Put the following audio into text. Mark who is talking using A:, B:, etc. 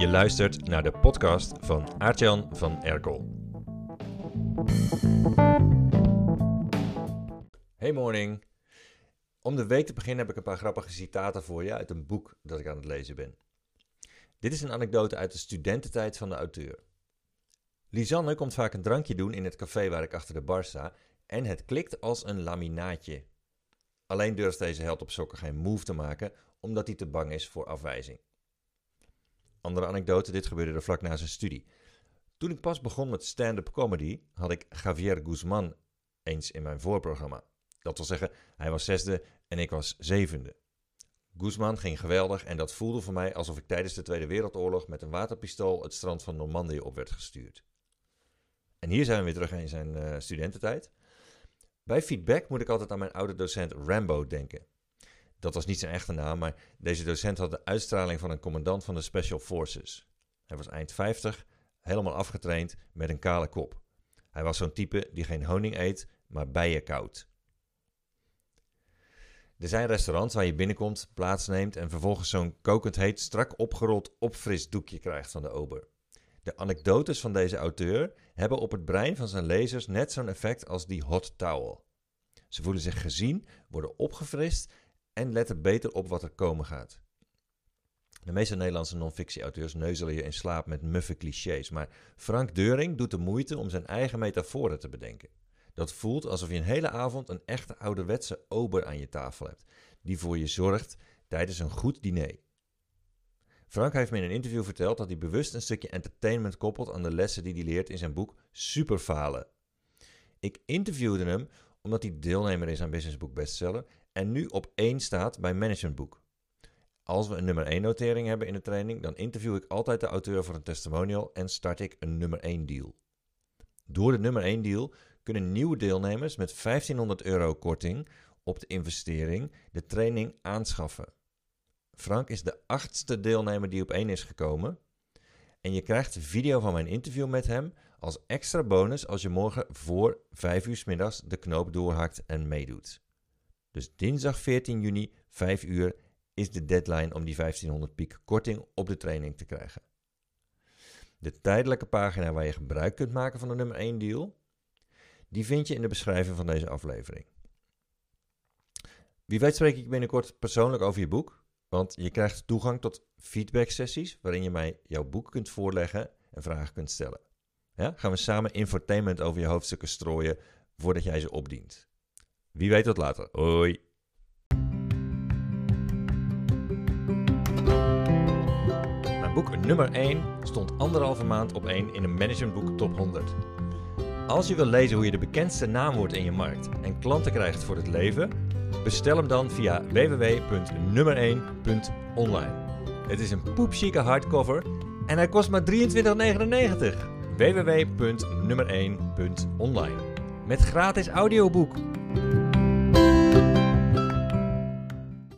A: Je luistert naar de podcast van Aartjan van Erkel. Hey morning. Om de week te beginnen heb ik een paar grappige citaten voor je uit een boek dat ik aan het lezen ben. Dit is een anekdote uit de studententijd van de auteur. Lisanne komt vaak een drankje doen in het café waar ik achter de bar sta en het klikt als een laminaatje. Alleen durft deze held op sokken geen move te maken omdat hij te bang is voor afwijzing. Andere anekdote, dit gebeurde er vlak na zijn studie. Toen ik pas begon met stand-up comedy, had ik Javier Guzman eens in mijn voorprogramma. Dat wil zeggen, hij was zesde en ik was zevende. Guzman ging geweldig en dat voelde voor mij alsof ik tijdens de Tweede Wereldoorlog met een waterpistool het strand van Normandië op werd gestuurd. En hier zijn we weer terug in zijn uh, studententijd. Bij feedback moet ik altijd aan mijn oude docent Rambo denken. Dat was niet zijn echte naam, maar deze docent had de uitstraling van een commandant van de Special Forces. Hij was eind 50, helemaal afgetraind met een kale kop. Hij was zo'n type die geen honing eet, maar bijen koudt. Er zijn restaurants waar je binnenkomt, plaatsneemt en vervolgens zo'n kokend heet, strak opgerold opfris doekje krijgt van de ober. De anekdotes van deze auteur hebben op het brein van zijn lezers net zo'n effect als die hot towel. Ze voelen zich gezien, worden opgefrist en letten beter op wat er komen gaat. De meeste Nederlandse non-fictie-auteurs neuzelen je in slaap met muffe clichés, maar Frank Deuring doet de moeite om zijn eigen metaforen te bedenken. Dat voelt alsof je een hele avond een echte ouderwetse ober aan je tafel hebt, die voor je zorgt tijdens een goed diner. Frank heeft me in een interview verteld dat hij bewust een stukje entertainment koppelt aan de lessen die hij leert in zijn boek Superfalen. Ik interviewde hem omdat hij deelnemer is aan Business Book Bestseller en nu op één staat bij Managementboek. Als we een nummer 1 notering hebben in de training, dan interview ik altijd de auteur voor een testimonial en start ik een nummer 1 deal. Door de nummer 1 deal kunnen nieuwe deelnemers met 1500 euro korting op de investering de training aanschaffen. Frank is de achtste deelnemer die op één is gekomen. En je krijgt de video van mijn interview met hem als extra bonus als je morgen voor 5 uur middags de knoop doorhakt en meedoet. Dus dinsdag 14 juni, 5 uur, is de deadline om die 1500 piek korting op de training te krijgen. De tijdelijke pagina waar je gebruik kunt maken van de nummer 1 deal, die vind je in de beschrijving van deze aflevering. Wie weet spreek ik binnenkort persoonlijk over je boek, want je krijgt toegang tot feedback sessies waarin je mij jouw boek kunt voorleggen en vragen kunt stellen. Ja, gaan we samen infotainment over je hoofdstukken strooien voordat jij ze opdient. Wie weet tot later. Hoi. Mijn boek nummer 1 stond anderhalve maand op 1 in een managementboek top 100. Als je wil lezen hoe je de bekendste naam wordt in je markt en klanten krijgt voor het leven, bestel hem dan via www.nummer1.online. Het is een poepchique hardcover en hij kost maar 23,99. www.nummer1.online Met gratis audioboek.